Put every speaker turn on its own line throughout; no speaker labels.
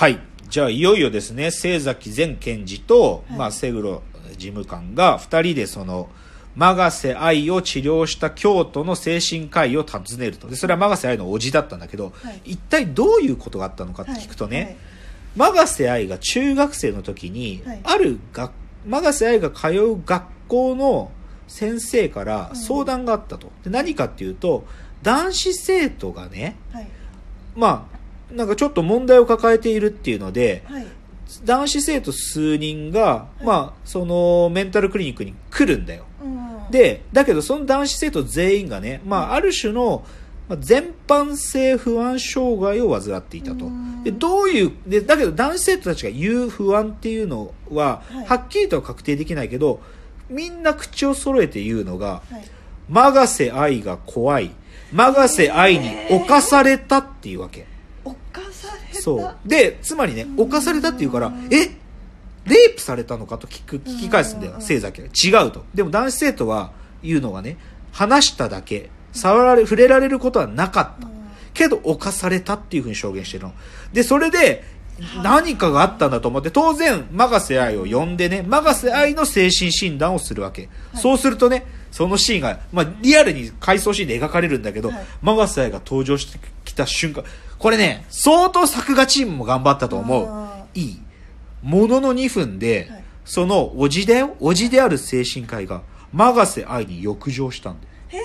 はい。じゃあ、いよいよですね、清崎前検事と、
はい。
まあ、瀬黒事務官が二人でその、永瀬愛を治療した京都の精神科医を訪ねると。で、それは永瀬愛の叔父だったんだけど、
はい。
一体どういうことがあったのかって聞くとね、永瀬愛が中学生の時に、
はい。
ある学、永瀬愛が通う学校の先生から
うん。
相談があったと。で何かっていうと、男子生徒がね、
はい。
まあ、なんかちょっと問題を抱えているっていうので、
はい
男子生徒数人が、まあ、そのメンタルクリニックに来るんだよ。
うん
で、だけどその男子生徒全員がね、まあ、ある種の、まあ、全般性不安障害を患っていたと
うん。
で、どういう、で、だけど男子生徒たちが言う不安っていうのは、
はい
はっきりとは確定できないけど、みんな口を揃えて言うのが、
はい
永瀬愛が怖い。永瀬愛に侵されたっていうわけ。そう。で、つまりね、犯されたっていうから、えレイプされたのかと聞く、聞き返すんだよ、
うん
清崎が。違うと。でも男子生徒は言うのがね、話しただけ、触られ、触れられることはなかった。けど、犯されたっていうふうに証言してるの。で、それで、何かがあったんだと思って、当然、永瀬愛を呼んでね、永瀬愛の精神診断をするわけ。そうするとね、そのシーンが、まあ、リアルに回想シーンで描かれるんだけど、
はい
永瀬愛が登場してきた瞬間、これね、相当作画チームも頑張ったと思う
あ。
いい。ものの2分で、
はい
その、おじだよ、おじである精神科医が、永瀬愛に浴場したんだよ。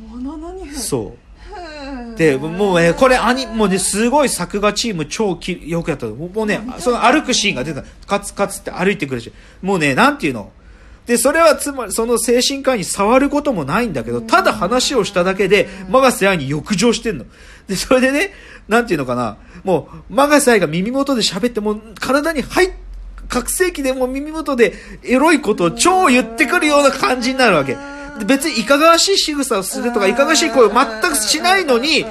ものの2分
そう。
うん
で、もうね、これ、アニ、もうね、すごい作画チーム超きよくやったの。もうね、その歩くシーンが出た。カツカツって歩いてくるし。もうね、なんていうの？で、それはつまり、その精神科医に触ることもないんだけど、ただ話をしただけで、永瀬愛に浴場してんの。で、それでね、なんていうのかな。もう、永瀬愛が耳元で喋って、もう体に入っ覚醒器でもう耳元でエロいことを超言ってくるような感じになるわけ。で別にいかがわしい仕草をするとか、いかがわしい声を全くしないのに、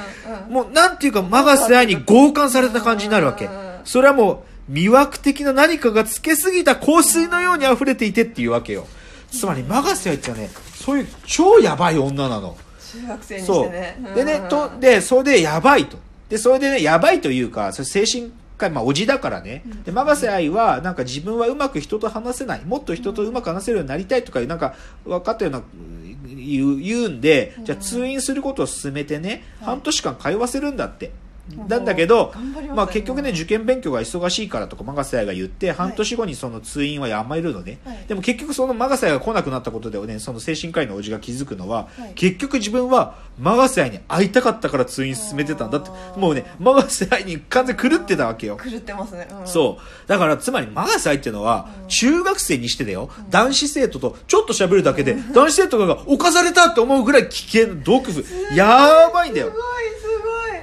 もうなんていうか、永瀬愛に強姦された感じになるわけ。それはもう、魅惑的な何かがつけすぎた香水のように溢れていてっていうわけよ。つまり、永瀬愛ってのはね、そういう超やばい女なの。
中学生にし
そう。
てね
でね、と、で、それでやばいと。で、それでね、やばいというか、それ精神科医、まあ、おじだからね。で、永瀬愛は、なんか自分はうまく人と話せない。もっと人とうまく話せるようになりたいとか、なんか、分かったような、言う、言うんで、じゃあ通院することを進めてね、
はい
半年間通わせるんだって。
うん。
なんだけど
ま
あ結局ね、受験勉強が忙しいからとか、永瀬愛が言って、半年後にその通院はやめるのね。
はい。
でも結局その永瀬愛が来なくなったことでね、その精神科医のおじが気づくのは、
はい
結局自分は永瀬愛に会いたかったから通院進めてたんだって。もうね、永瀬愛に完全に狂ってたわけよ。
狂ってますね、うん。
そう。だから、つまり、永瀬愛っていうのは、中学生にしてだよ、男子生徒とちょっと喋るだけで、男子生徒が犯されたって思うぐらい危険、毒婦、やばいんだよ。
すごい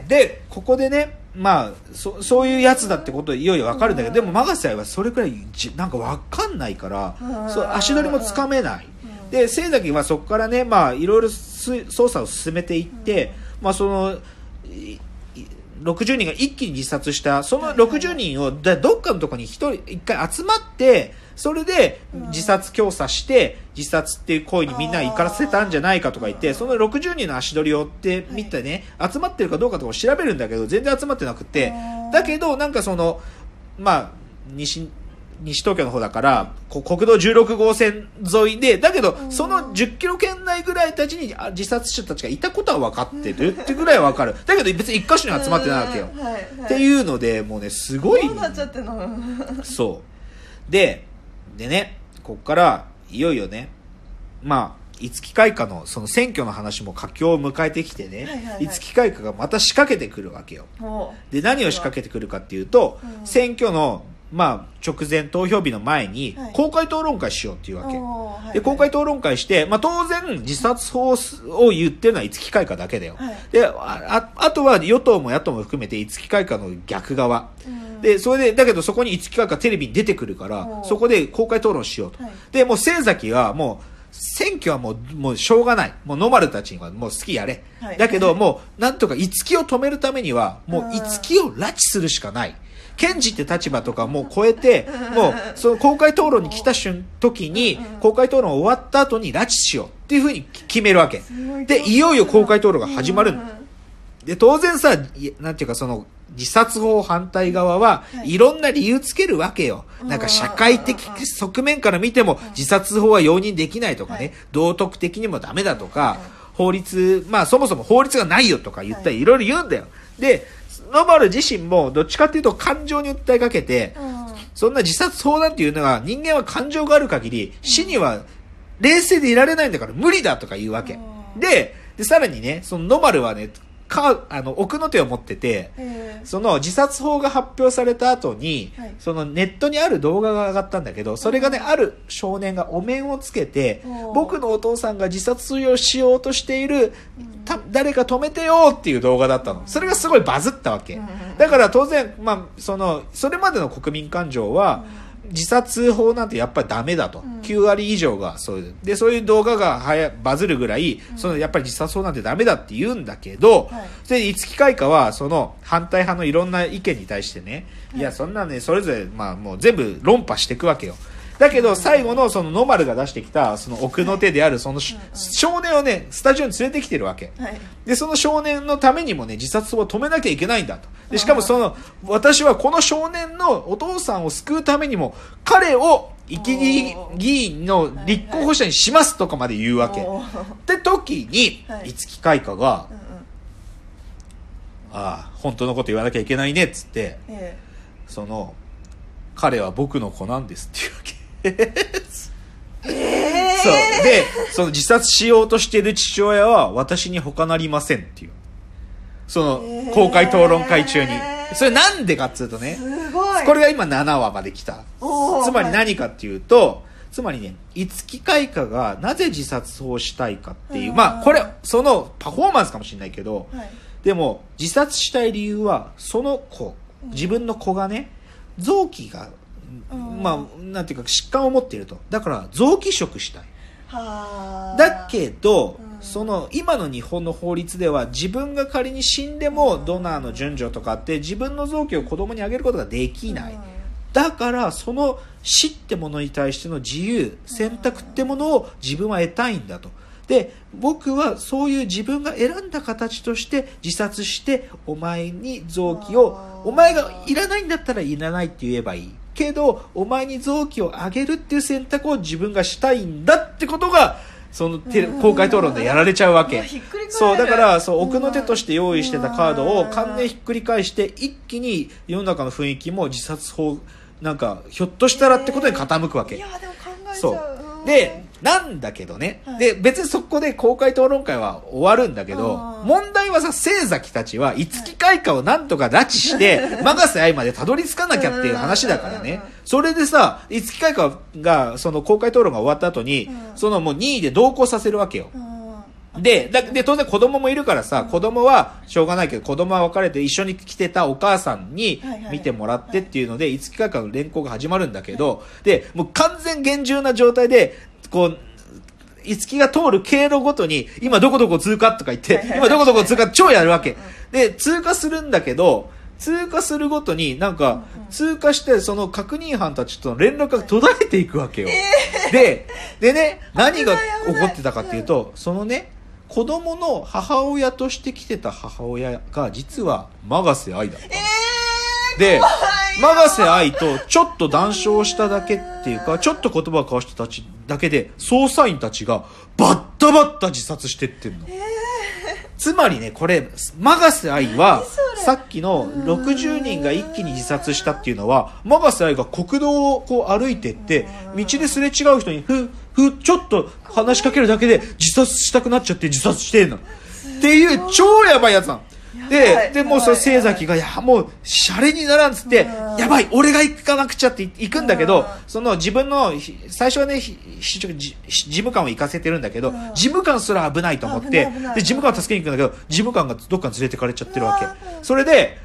で、ここでね、まあ、そそういうやつだってこといよいよわかるんだけど、でも、永瀬愛はそれくらいじ、なんかわかんないから
う、ん。
そう足取りもつかめない。で、清崎はそこからね、まあ、いろいろす捜査を進めていって、まあ、その、60人が一気に自殺した、その60人を、だどっかのところに一人、一回集まって、それで自殺教唆して、自殺っていう行為にみんなが怒らせたんじゃないかとか言って、その60人の足取りを追ってみてね、集まってるかどうかとかを調べるんだけど、全然集まってなくて。だけど、なんかその、まあ、西、西東京の方だから、こ国道16号線沿いで、だけど、その10キロ圏内ぐらいたちにあ自殺者たちがいたことは分かってるってぐらいは分かる。だけど別に一箇所に集まってないわけよ。
うんはいはい
っていうので、もうね、すごい
どう、なっちゃってんの？
そう。で、でね、こっから、いよいよね、まあ、五木開花のその選挙の話も佳境を迎えてきてね、
はいはいはい
五木開花がまた仕掛けてくるわけよ。
も
で、何を仕掛けてくるかっていうと、
うん
選挙の、まあ、直前投票日の前に
はい、
公開討論会しようっていうわけ。
はい
で、公開討論会して、まあ当然自殺法を言ってるのは五木開花だけだよ。
はい
であ、ああとは与党も野党も含めて五木開花の逆側。
うん
で、それで、だけどそこに五木開花テレビに出てくるからそこで公開討論しようと。
はい
で、もう清崎はもう、選挙はもう、もうしょうがない。もうノマルたちにはもう好きやれ。
はい
だけどもう、なんとか五木を止めるためには、もう
うん
五木を拉致するしかない。検事って立場とかもう超えて、もう、その公開討論に来た瞬、時に、公開討論終わった後に拉致しようっていうふうに決めるわけ。で、いよいよ公開討論が始まるで、当然さ、いなんていうかその、自殺法反対側は、
はい。
いろんな理由つけるわけよ。なんか社会的側面から見ても、自殺法は容認できないとかね、
はい。
道徳的にもダメだとか、
うん
法律、まあそもそも法律がないよとか言ったり、
はい。
いろいろ言うんだよ。で、ノバル自身もどっちかっていうと感情に訴えかけて、
うん。
そんな自殺法なんていうのは人間は感情がある限り死には冷静でいられないんだから無理だとか言うわけ。
うん。
で、で、さらにね、そのノマルはね、か、あの、奥の手を持ってて、
え
その自殺法が発表された後に、
はい。
そのネットにある動画が上がったんだけど、それがね、ある少年がお面をつけて僕のお父さんが自殺をしようとしている、た誰か止めてよっていう動画だったの。それがすごいバズったわけ。
うん。うんうん。
だから当然、まあ、その、それまでの国民感情は、自殺法なんてやっぱりダメだと。
うん
9割以上がそういう。で、そういう動画がはやバズるぐらい、そのやっぱり自殺法なんてダメだって言うんだけど、
はい
で、五木開花は、その反対派のいろんな意見に対してね、
はい
いや、そんなね、それぞれ、まあもう全部論破していくわけよ。だけど、最後のそのノマルが出してきた、その奥の手であるその少年をね、スタジオに連れてきてるわけ。
はい
で、その少年のためにもね、自殺を止めなきゃいけないんだと。で、しかもその、私はこの少年のお父さんを救うためにも、彼を生き議員の立候補者にしますとかまで言うわけ。って時に
は、い
五木開花がああ、本当のこと言わなきゃいけないね、っつって、
え
その、彼は僕の子なんですっていうわけ。
ええ
そう。で、その自殺しようとしている父親は私に他なりませんっていう。その公開討論会中に。それなんでかっつうとね、
すごい。
これが今7話まで来た。つまり何かっていうと、つまりね、五木開花がなぜ自殺をしたいかっていう、
うん
まあこれ、そのパフォーマンスかもしれないけど、
はい。
でも自殺したい理由は、その子、自分の子がね、臓器が、
うん
まあ、なんていうか疾患を持っていると。だから臓器移植したい。
はあ。
だけど、
うん。
その今の日本の法律では自分が仮に死んでもドナーの順序とかって自分の臓器を子供にあげることができない、
うん。
だからその死ってものに対しての自由選択ってものを自分は得たいんだと。で僕はそういう自分が選んだ形として自殺してお前に臓器をお前がいらないんだったらいらないって言えばいいけどお前に臓器をあげるっていう選択を自分がしたいんだってことがそのテレ公開討論でやられちゃうわけ。そうだからそう奥の手として用意してたカードを
うん
完全ひっくり返して一気に世の中の雰囲気も自殺法なんかひょっとしたらってことに傾くわけ。
いやでも考えちゃ
そう。
うん。
でなんだけどね、
はい。
で別にそこで公開討論会は終わるんだけど
うん
問題はさ清崎たちは五木開花をなんとか拉致して永瀬愛までたどり着かなきゃっていう話だからね。それでさ五木開花がその公開討論が終わった後に、
うん。
そのもう任意で同行させるわけよ。
うん。
で、だで、当然子供もいるからさ、子供はしょうがないけど、子供は別れて一緒に来てたお母さんに
はいはい。
見てもらってっていうので、五木会館の連行が始まるんだけど、で、もう完全厳重な状態で、こう、五木が通る経路ごとに、今どこどこ通過とか言って今どこどこ通過超やるわけ。で、通過するんだけど、通過するごとになんか、通過してその確認班たちとの連絡が途絶えていくわけよ。で、でね、何が起こってたかっていうと、そのね、子供の母親として来てた母親が実は永瀬愛だったの。で、永瀬愛とちょっと談笑しただけっていうか、ちょっと言葉を交わしたたちだけで、捜査員たちがバッタバッタ自殺してってんの。つまりね、これ、永瀬愛は、さっきの60人が一気に自殺したっていうのは、永瀬愛が国道をこう歩いてって、道ですれ違う人に、ふ、ふ、ちょっと話しかけるだけで自殺したくなっちゃって自殺してんの。っていう超やばいやつなの。で、
い
で、もうその清崎が、いや、もう、シャレにならんっつって
うん、
やばい、俺が行かなくちゃって行くんだけど
うん、
その自分の、ひ最初はね、事務官を行かせてるんだけど
うん、
事務官すら危ないと思って、で、事務官を助けに行くんだけど、事務官がどっかに連れてかれちゃってるわけ。それで、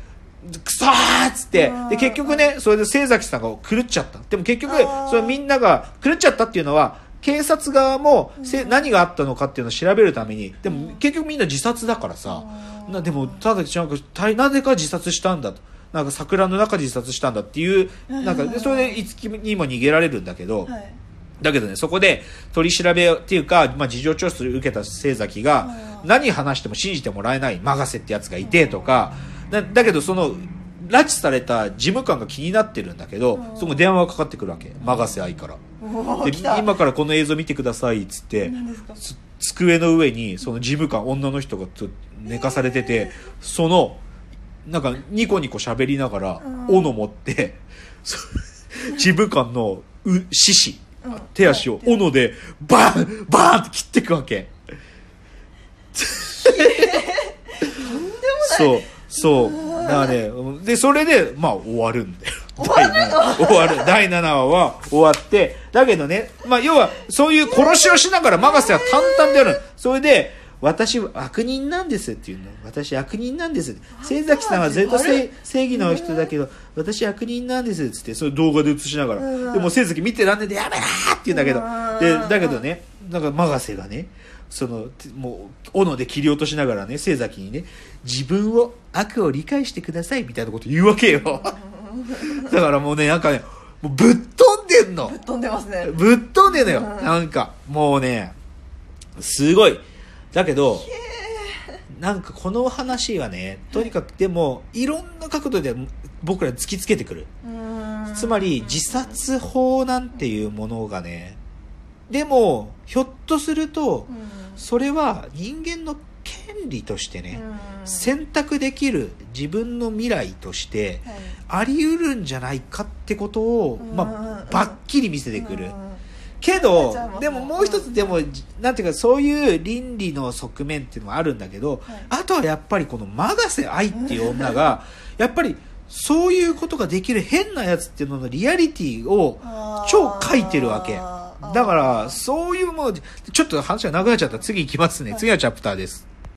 くそーっつって
うん、
で、結局ね、それで清崎さんが狂っちゃった。でも結局それみんなが狂っちゃったっていうのは、警察側もせ何があったのかっていうのを調べるために、でも結局みんな自殺だからさ、なでも、ただ、なんか、たなぜか自殺したんだと。なんか桜の中で自殺したんだっていう、なんか、でそれで五木にも逃げられるんだけど、
はい。
だけどね、そこで取り調べっていうか、まあ、事情聴取受けた清崎が、何話しても信じてもらえないマガセってやつがいてとか、だだけどその、拉致された事務官が気になってるんだけど、
うん。
そこ電話がかかってくるわけ。マガセ愛から。で今からこの映像見てくださいっつって、机の上にその事務官女の人がつ寝かされてて、そのなんかニコニコ喋りながら
うん。
斧持って、そ事務官のう獅子
うん。
手足を斧でバーンバーンって切っていくわけ。そうそう。だからねでそれでまあ終わるんだよ。終わる終わる。第7話は終わってだけどねまあ要はそういう殺しをしながらマガセは淡々でやるそれで私は悪人なんですっていうの。私悪人なんです清崎さんはずっと正正義の人だけど私悪人なんですっつってそれ動画で映しながら。
うん。
でも清崎見てらんねえでやめなーって言うんだけど。
うん。
でだけどねなんかマガセがねそのもう斧で切り落としながらね清崎にね自分を悪を理解してくださいみたいなこと言うわけよ。だからもうねなんかねもうぶっ飛んでんの。
ぶっ飛んでますね。
ぶっ飛んでんのよ。
うん。
なんか、もうね、すごい。だけど、なんかこの話はね、とにかくでも、いろんな角度で僕ら突きつけてくる。つまり、自殺法なんていうものがね、でも、ひょっとすると、それは人間の権利としてね、選択できる自分の未来として、あり得るんじゃないかってことを、
うん。
まあ、ばっきり見せてくる。
うん
けどでももう一つでもなんていうかそういう倫理の側面っていうのもあるんだけど、
はい。
あとはやっぱりこのマガセ愛っていう女が やっぱりそういうことができる変なやつっていうののリアリティを超書いてるわけ。だからそういうものちょっと話が長くなっちゃった。次行きますね。次のチャプターです